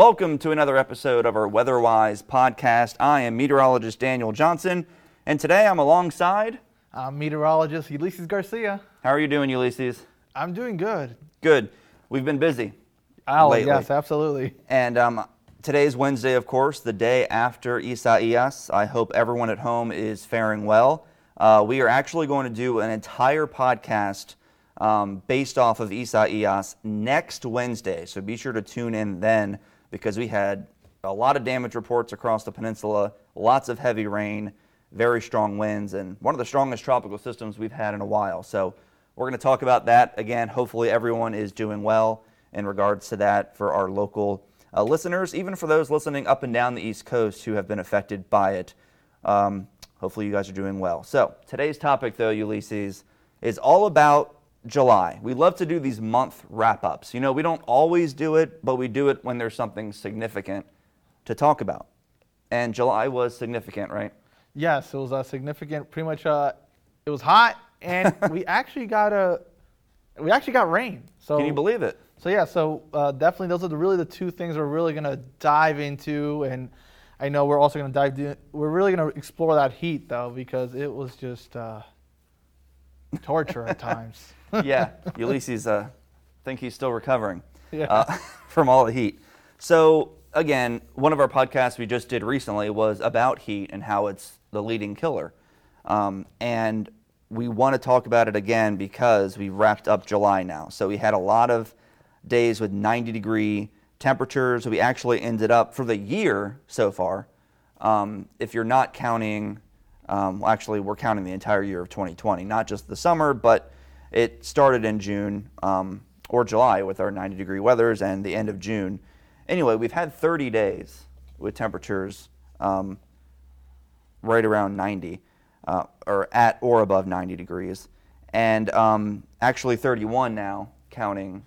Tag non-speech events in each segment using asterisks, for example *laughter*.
Welcome to another episode of our WeatherWise podcast. I am meteorologist Daniel Johnson, and today I'm alongside. I'm meteorologist Ulysses Garcia. How are you doing, Ulysses? I'm doing good. Good. We've been busy. Oh, lately. yes, absolutely. And um, today's Wednesday, of course, the day after Isaias. I hope everyone at home is faring well. Uh, we are actually going to do an entire podcast um, based off of Isaias next Wednesday. So be sure to tune in then because we had a lot of damage reports across the peninsula, lots of heavy rain, very strong winds, and one of the strongest tropical systems we've had in a while. So we're going to talk about that again. Hopefully, everyone is doing well in regards to that for our local uh, listeners, even for those listening up and down the East Coast who have been affected by it. Um, hopefully, you guys are doing well. So, today's topic, though, Ulysses, is all about July. We love to do these month wrap ups. You know, we don't always do it, but we do it when there's something significant to talk about. And July was significant, right? Yes, it was a significant. Pretty much, uh, it was hot, and *laughs* we actually got a, we actually got rain. So Can you believe it? So yeah, so uh, definitely those are the, really the two things we're really gonna dive into, and I know we're also gonna dive. In, we're really gonna explore that heat though because it was just uh, torture at *laughs* times. *laughs* yeah, Ulysses, uh, think he's still recovering Yeah. uh, *laughs* from all the heat. So again, one of our podcasts we just did recently was about heat and how it's the leading killer, um, and we want to talk about it again because we wrapped up July now. So we had a lot of days with 90 degree temperatures. We actually ended up for the year so far. Um, if you're not counting, um, well, actually, we're counting the entire year of 2020, not just the summer, but it started in June um, or July with our 90 degree weathers and the end of June. Anyway, we've had 30 days with temperatures um, right around 90 uh, or at or above 90 degrees, and um, actually 31 now, counting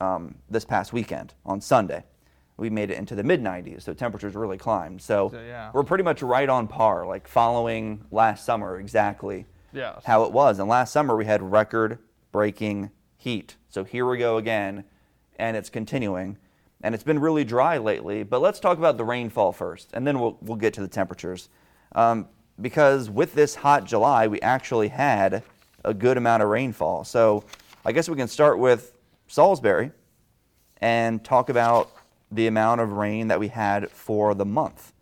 um, this past weekend on Sunday. We made it into the mid 90s, so temperatures really climbed. So, So, yeah. we're pretty much right on par, like following last summer exactly Yes. how it was. And last summer we had record breaking heat. So here we go again, and it's continuing. And it's been really dry lately. But let's talk about the rainfall first, and then we'll, we'll get to the temperatures. Um, because with this hot July, we actually had a good amount of rainfall. So I guess we can start with Salisbury and talk about the amount of rain that we had for the month.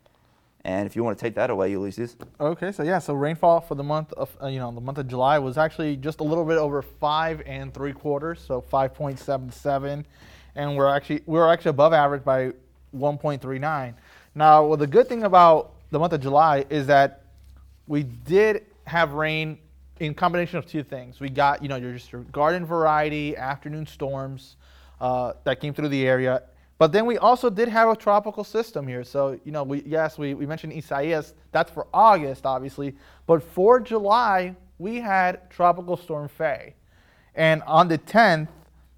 And if you want to take that away, Ulysses. Okay, so yeah, so rainfall for the month of uh, you know the month of July was actually just a little bit over five and three quarters, so five point seven seven, and we're actually we're actually above average by one point three nine. Now, well, the good thing about the month of July is that we did have rain in combination of two things. We got you know your just your garden variety afternoon storms uh, that came through the area, but then we also did have a tropical system here. So, you know, we, yes, we, we mentioned Isaias. That's for August, obviously. But for July, we had Tropical Storm Fay. And on the 10th,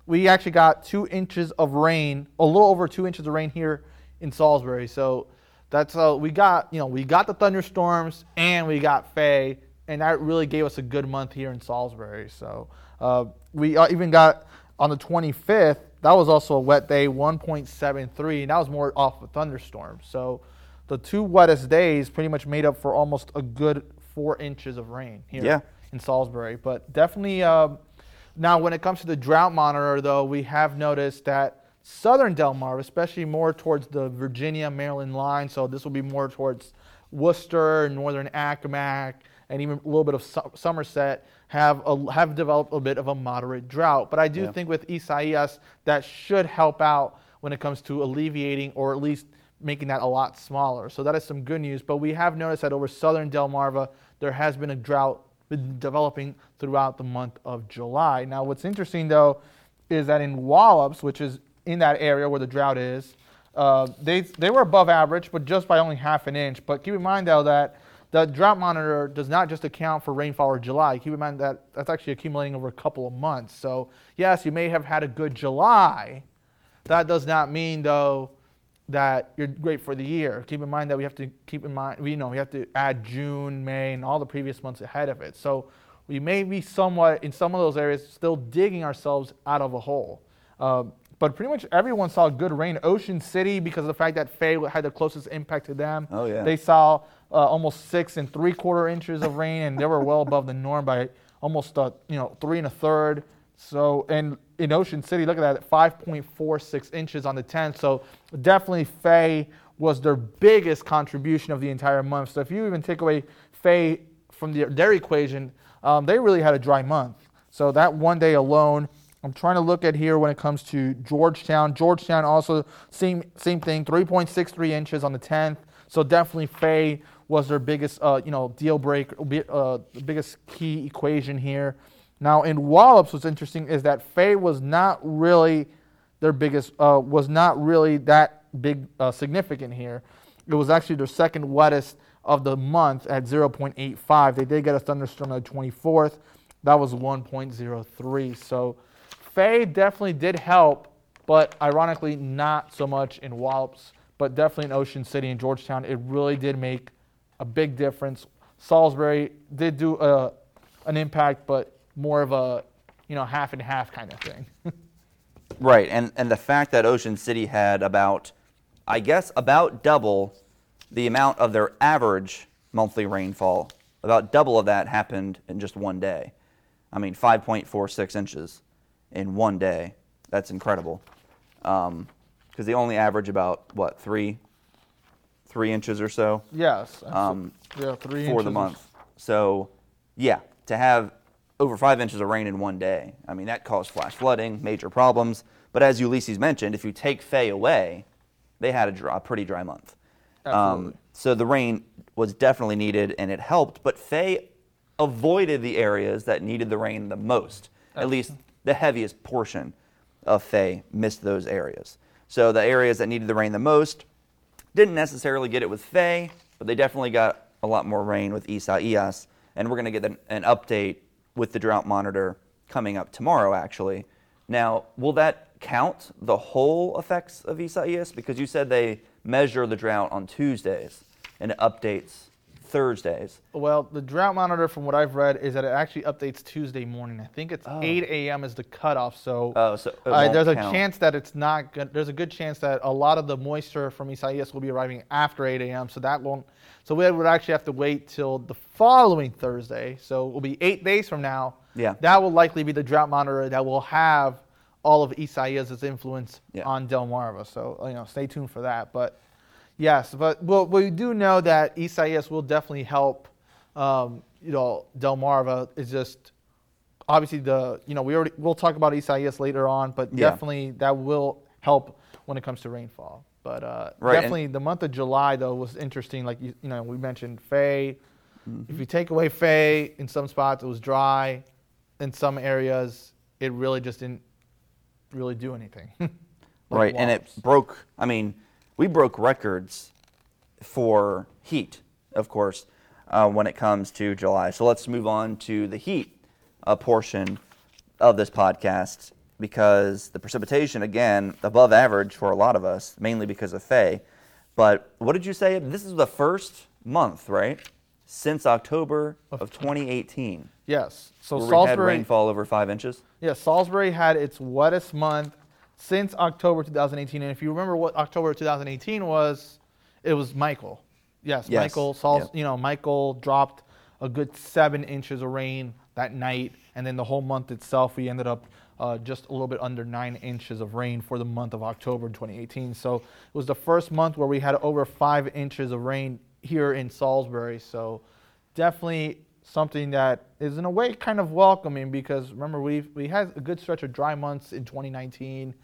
we actually got two inches of rain, a little over two inches of rain here in Salisbury. So that's uh, we got, you know, we got the thunderstorms and we got Fay, and that really gave us a good month here in Salisbury. So uh, we uh, even got on the 25th. That was also a wet day, 1.73, and that was more off a thunderstorm. So the two wettest days pretty much made up for almost a good four inches of rain here Yeah. in Salisbury. But definitely, um, now when it comes to the drought monitor, though, we have noticed that southern Delmarva, especially more towards the Virginia Maryland line, so this will be more towards Worcester, northern Accomack, and even a little bit of Somerset, have a, have developed a bit of a moderate drought. But I do Yeah. think with Isaias, that should help out when it comes to alleviating or at least making that a lot smaller. So that is some good news. But we have noticed that over southern Delmarva, there has been a drought developing throughout the month of July. Now, what's interesting though is that in Wallops, which is in that area where the drought is, uh, they they were above average, but just by only half an inch. But keep in mind though that the drought monitor does not just account for rainfall or July. Keep in mind that that's actually accumulating over a couple of months. So yes, you may have had a good July. That does not mean though that you're great for the year. Keep in mind that we have to keep in mind, you know we have to add June, May, and all the previous months ahead of it. So we may be somewhat in some of those areas still digging ourselves out of a hole. Uh, but pretty much everyone saw good rain. Ocean City, because of the fact that Fay had the closest impact to them, Oh, yeah. they saw uh, almost six and three quarter inches of rain, and they were well above the norm by almost uh, you know three and a third. So, and in Ocean City, look at that, 5.46 inches on the 10th. So, definitely Fay was their biggest contribution of the entire month. So, if you even take away Fay from the, their equation, um, they really had a dry month. So, that one day alone, I'm trying to look at here when it comes to Georgetown. Georgetown also same same thing, 3.63 inches on the 10th. So definitely Fay was their biggest uh, you know deal breaker, uh, the biggest key equation here. Now in Wallops, what's interesting is that Fay was not really their biggest uh, was not really that big uh, significant here. It was actually their second wettest of the month at 0.85. They did get a thunderstorm on the 24th. That was 1.03. So Fay definitely did help, but ironically, not so much in Wallops, but definitely in Ocean City and Georgetown. It really did make a big difference. Salisbury did do a, an impact, but more of a you know half and half kind of thing. *laughs* Right, and and the fact that Ocean City had about, I guess, about double the amount of their average monthly rainfall, about double of that happened in just one day. I mean, 5.46 inches in one day. That's incredible. Um, because they only average about what three, three inches or so yes. um, yeah, three for inches the month. So, yeah, to have over five inches of rain in one day, I mean, that caused flash flooding, major problems. But as Ulysses mentioned, if you take Fay away, they had a, dry, a pretty dry month. Um, Absolutely. so the rain was definitely needed and it helped, but Fay avoided the areas that needed the rain the most. At least the heaviest portion of Fay missed those areas. So the areas that needed the rain the most didn't necessarily get it with Fay, but they definitely got a lot more rain with Isaias. And we're going to get an, an update with the drought monitor coming up tomorrow, actually. Now, will that count the whole effects of Isaias? Because you said they measure the drought on Tuesdays and it updates Thursdays. Well, the drought monitor, from what I've read, is that it actually updates Tuesday morning. I think it's Oh. 8 a.m. is the cutoff. So, Oh, so uh, there's a chance that it's not good. There's a good chance that a lot of the moisture from Isaias will be arriving after 8 a.m. So that won't. So we would actually have to wait till the following Thursday. So it will be eight days from now. Yeah. That will likely be the drought monitor that will have all of Isaias' influence Yeah. on Delmarva. So you know, stay tuned for that. But Yes, but well, we do know that Isaias will definitely help. Um, you know, Delmarva is just obviously the you know we already we'll talk about Isaias later on, but Yeah. definitely that will help when it comes to rainfall. But uh, Right, definitely the month of July though was interesting. Like you, you know we mentioned Fay. Mm-hmm. If you take away Fay, in some spots it was dry. In some areas, it really just didn't really do anything. *laughs* Like right, and it broke. I mean, we broke records for heat, of course, uh, when it comes to July. So let's move on to the heat uh, portion of this podcast because the precipitation, again, above average for a lot of us, mainly because of Fay. But what did you say? This is the first month, right, since October of 2018, Yes. So where we had rainfall over five inches. Yeah, Salisbury had its wettest month since October 2018. And if you remember what October 2018 was, it was Michael. Yes, Yes, Michael. Sals, yep. You know, Michael dropped a good seven inches of rain that night, and then the whole month itself, we ended up uh, just a little bit under nine inches of rain for the month of October 2018. So it was the first month where we had over five inches of rain here in Salisbury. So definitely something that is in a way kind of welcoming because remember we we had a good stretch of dry months in 2019,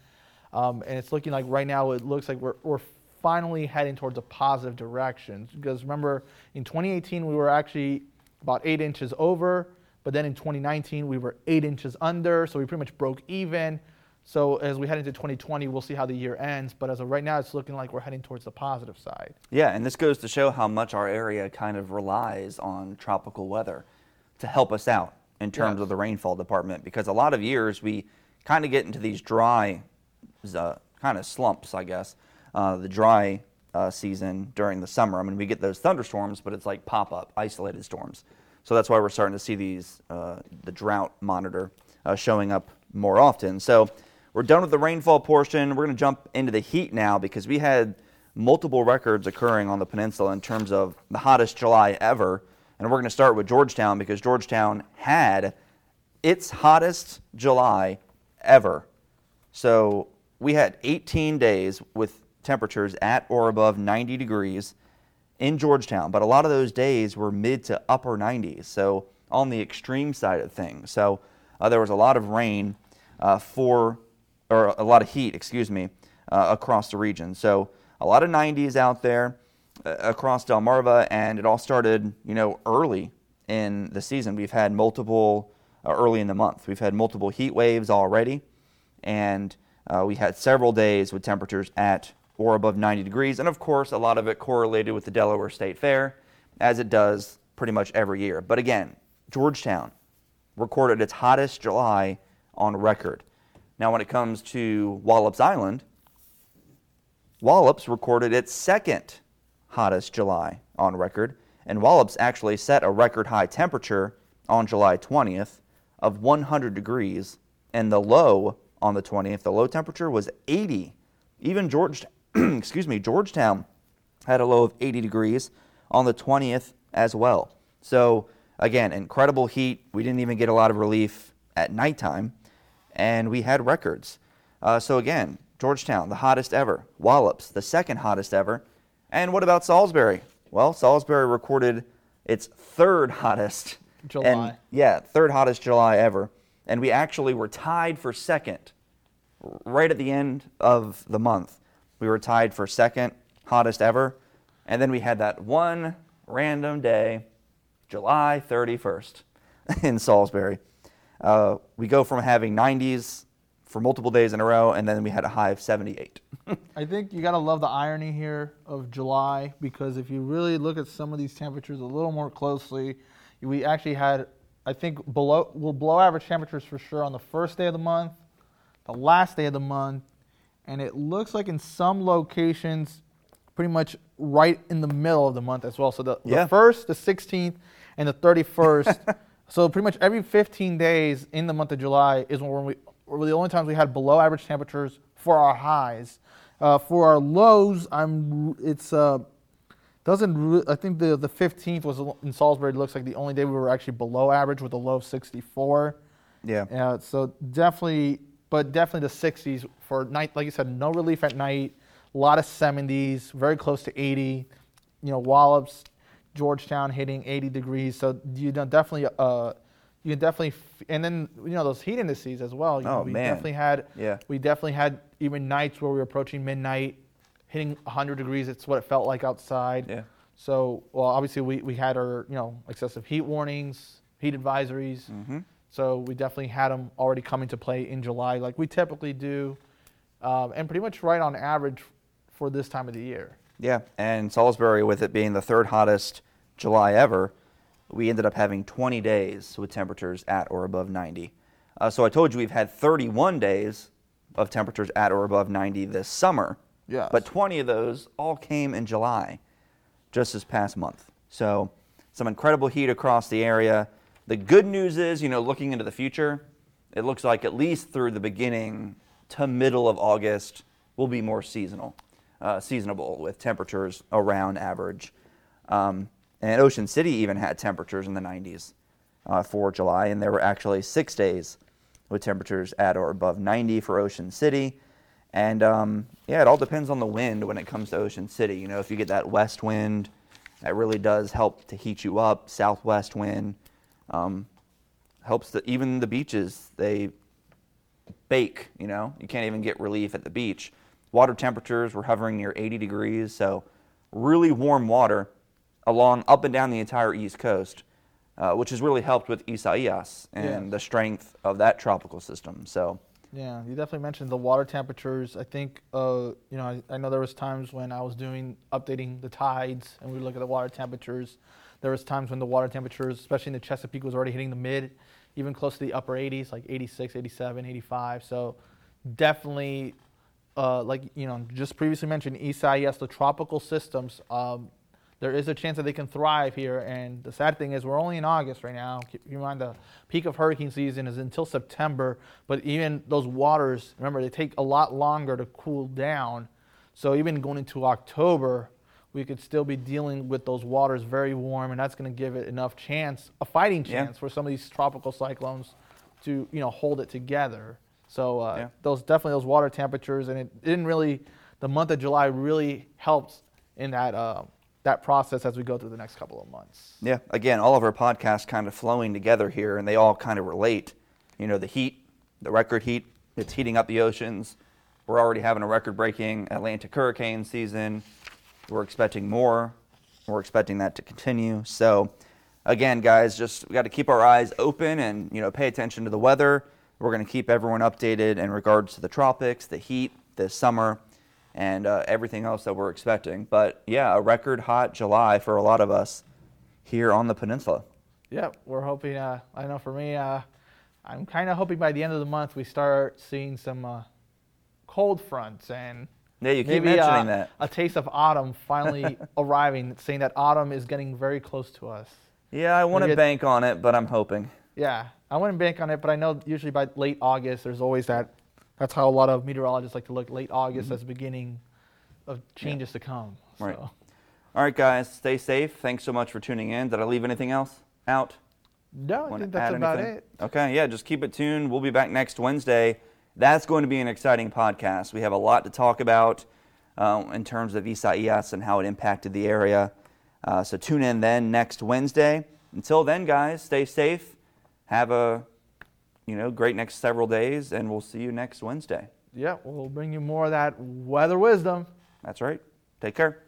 um, and it's looking like right now it looks like we're we're finally heading towards a positive direction because remember in 2018 we were actually about eight inches over, but then in 2019 we were eight inches under, so we pretty much broke even. So as we head into 2020, we'll see how the year ends. But as of right now, it's looking like we're heading towards the positive side. Yeah, and this goes to show how much our area kind of relies on tropical weather to help us out in terms Yes. of the rainfall department because a lot of years we kind of get into these dry uh, kind of slumps, I guess, uh, the dry uh, season during the summer. I mean, we get those thunderstorms, but it's like pop up, isolated storms. So that's why we're starting to see these, uh, the drought monitor uh, showing up more often. So we're done with the rainfall portion. We're going to jump into the heat now because we had multiple records occurring on the peninsula in terms of the hottest July ever. And we're going to start with Georgetown because Georgetown had its hottest July ever. So we had 18 days with temperatures at or above 90 degrees in Georgetown, but a lot of those days were mid to upper 90s, so on the extreme side of things. So uh, there was a lot of rain uh, for, or a lot of heat, excuse me, uh, across the region. So a lot of 90s out there uh, across Delmarva, and it all started, you know, early in the season. We've had multiple uh, early in the month. We've had multiple heat waves already, and uh, we had several days with temperatures at or above 90 degrees, and of course, a lot of it correlated with the Delaware State Fair, as it does pretty much every year. But again, Georgetown recorded its hottest July on record. Now, when it comes to Wallops Island, Wallops recorded its second hottest July on record, and Wallops actually set a record high temperature on July 20th of 100 degrees, and the low on the 20th, the low temperature was 80. Even George, *clears throat* excuse me, Georgetown had a low of 80 degrees on the 20th as well. So again, incredible heat. We didn't even get a lot of relief at nighttime, and we had records. Uh, so again, Georgetown, the hottest ever. Wallops, the second hottest ever. And what about Salisbury? Well, Salisbury recorded its third hottest July. And, yeah, third hottest July ever. And we actually were tied for second right at the end of the month. We were tied for second hottest ever. And then we had that one random day, July 31st, *laughs* in Salisbury. Uh, we go from having 90s for multiple days in a row, and then we had a high of 78. *laughs* I think you got to love the irony here of July because if you really look at some of these temperatures a little more closely, we actually had, I think, below will below average temperatures for sure on the first day of the month, the last day of the month, and it looks like in some locations, pretty much right in the middle of the month as well. So the, Yeah. the first, the 16th, and the 31st. *laughs* so pretty much every 15 days in the month of July is when we were the only times we had below average temperatures for our highs. Uh, for our lows, I'm it's uh, doesn't re- I think the the 15th was in Salisbury looks like the only day we were actually below average with a low of 64. yeah. Yeah, so definitely, but definitely the 60s for night. Like you said, no relief at night. A lot of 70s, very close to 80. You know, Wallops, Georgetown hitting 80 degrees. So you know, definitely, uh, you can definitely, f- and then you know those heat indices as well. You know, Oh, we man. definitely had. Yeah. We definitely had even nights where we were approaching midnight, hitting 100 degrees. It's what it felt like outside. Yeah. So, well, obviously we, we had our, you know, excessive heat warnings, heat advisories. Mm-hmm. So we definitely had them already coming to play in July, like we typically do, um, and pretty much right on average for this time of the year. Yeah, and Salisbury, with it being the third hottest July ever, we ended up having 20 days with temperatures at or above 90. Uh, so I told you we've had 31 days of temperatures at or above 90 this summer. Yes. But 20 of those all came in July, just this past month. So some incredible heat across the area. The good news is, you know, looking into the future, it looks like at least through the beginning to middle of August will be more seasonal, uh, seasonable with temperatures around average. Um, and Ocean City even had temperatures in the 90s uh, for July, and there were actually six days with temperatures at or above 90 for Ocean City. And um, yeah, it all depends on the wind when it comes to Ocean City. You know, if you get that west wind, that really does help to heat you up. Southwest wind um, helps the, even the beaches. They bake. You know, you can't even get relief at the beach. Water temperatures were hovering near 80 degrees, so really warm water along up and down the entire East Coast, uh, which has really helped with Isaias and the strength of that tropical system. So. Yeah, you definitely mentioned the water temperatures. I think, uh, you know, I, I know there was times when I was doing updating the tides, and we look at the water temperatures. There was times when the water temperatures, especially in the Chesapeake, was already hitting the mid, even close to the upper 80s, like 86, 87, 85. So definitely, uh, like you know, just previously mentioned, Isaias, the tropical systems, um, there is a chance that they can thrive here. And the sad thing is, we're only in August right now. Keep in mind the peak of hurricane season is until September. But even those waters, remember, they take a lot longer to cool down. So even going into October, we could still be dealing with those waters very warm, and that's going to give it enough chance, a fighting Yeah. chance for some of these tropical cyclones to you know hold it together. So uh, Yeah. those definitely those water temperatures, and it didn't really. The month of July really helps in that uh, that process as we go through the next couple of months. Yeah, again, all of our podcasts kind of flowing together here, and they all kind of relate. You know, the heat, the record heat, it's heating up the oceans. We're already having a record breaking Atlantic hurricane season. We're expecting more. We're expecting that to continue. So, again, guys, just we got to keep our eyes open and, you know, pay attention to the weather. We're going to keep everyone updated in regards to the tropics, the heat this summer, and uh, everything else that we're expecting. But yeah, a record hot July for a lot of us here on the peninsula. Yeah, we're hoping. Uh, I know for me, uh, I'm kind of hoping by the end of the month we start seeing some uh, cold fronts and Yeah, you keep maybe uh, mentioning that. a taste of autumn finally *laughs* arriving, saying that autumn is getting very close to us. Yeah, I want to bank on it, but I'm hoping. Yeah, I wouldn't bank on it, but I know usually by late August, there's always that. That's how a lot of meteorologists like to look late August as the beginning of changes to come. Mm-hmm. Right. All right, guys, stay safe. Thanks so much for tuning in. Did I leave anything else out? no, I Wanna think that's about it. Okay, yeah, just keep it tuned. We'll be back next Wednesday. That's going to be an exciting podcast. We have a lot to talk about uh, in terms of Isaias and how it impacted the area. Uh, so tune in then next Wednesday. Until then, guys, stay safe. Have a you know great next several days, and we'll see you next Wednesday. Yeah, we'll bring you more of that weather wisdom. That's right. Take care.